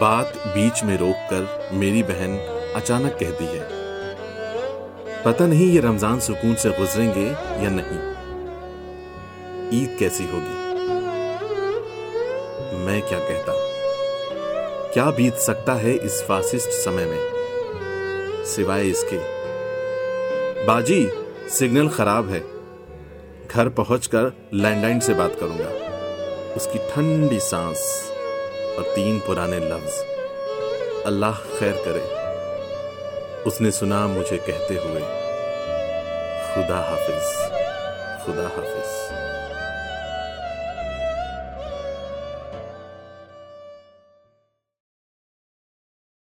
बात बीच में रोककर मेरी बहन अचानक कहती है, पता नहीं ये रमज़ान सुकून से गुजरेंगे या नहीं? ईद कैसी होगी? मैं क्या कहता? क्या बीत सकता है इस फासिस्ट समय में? सिवाय इसके, बाजी, सिग्नल खराब है। घर पहुंचकर लैंडलाइन से बात करूँगा। उसकी ठंडी सांस और तीन पुराने लफ्ज। अल्लाह खैर करे। उसने सुना, मुझे कहते हुए, खुदा हाफिज खुदा हाफिज।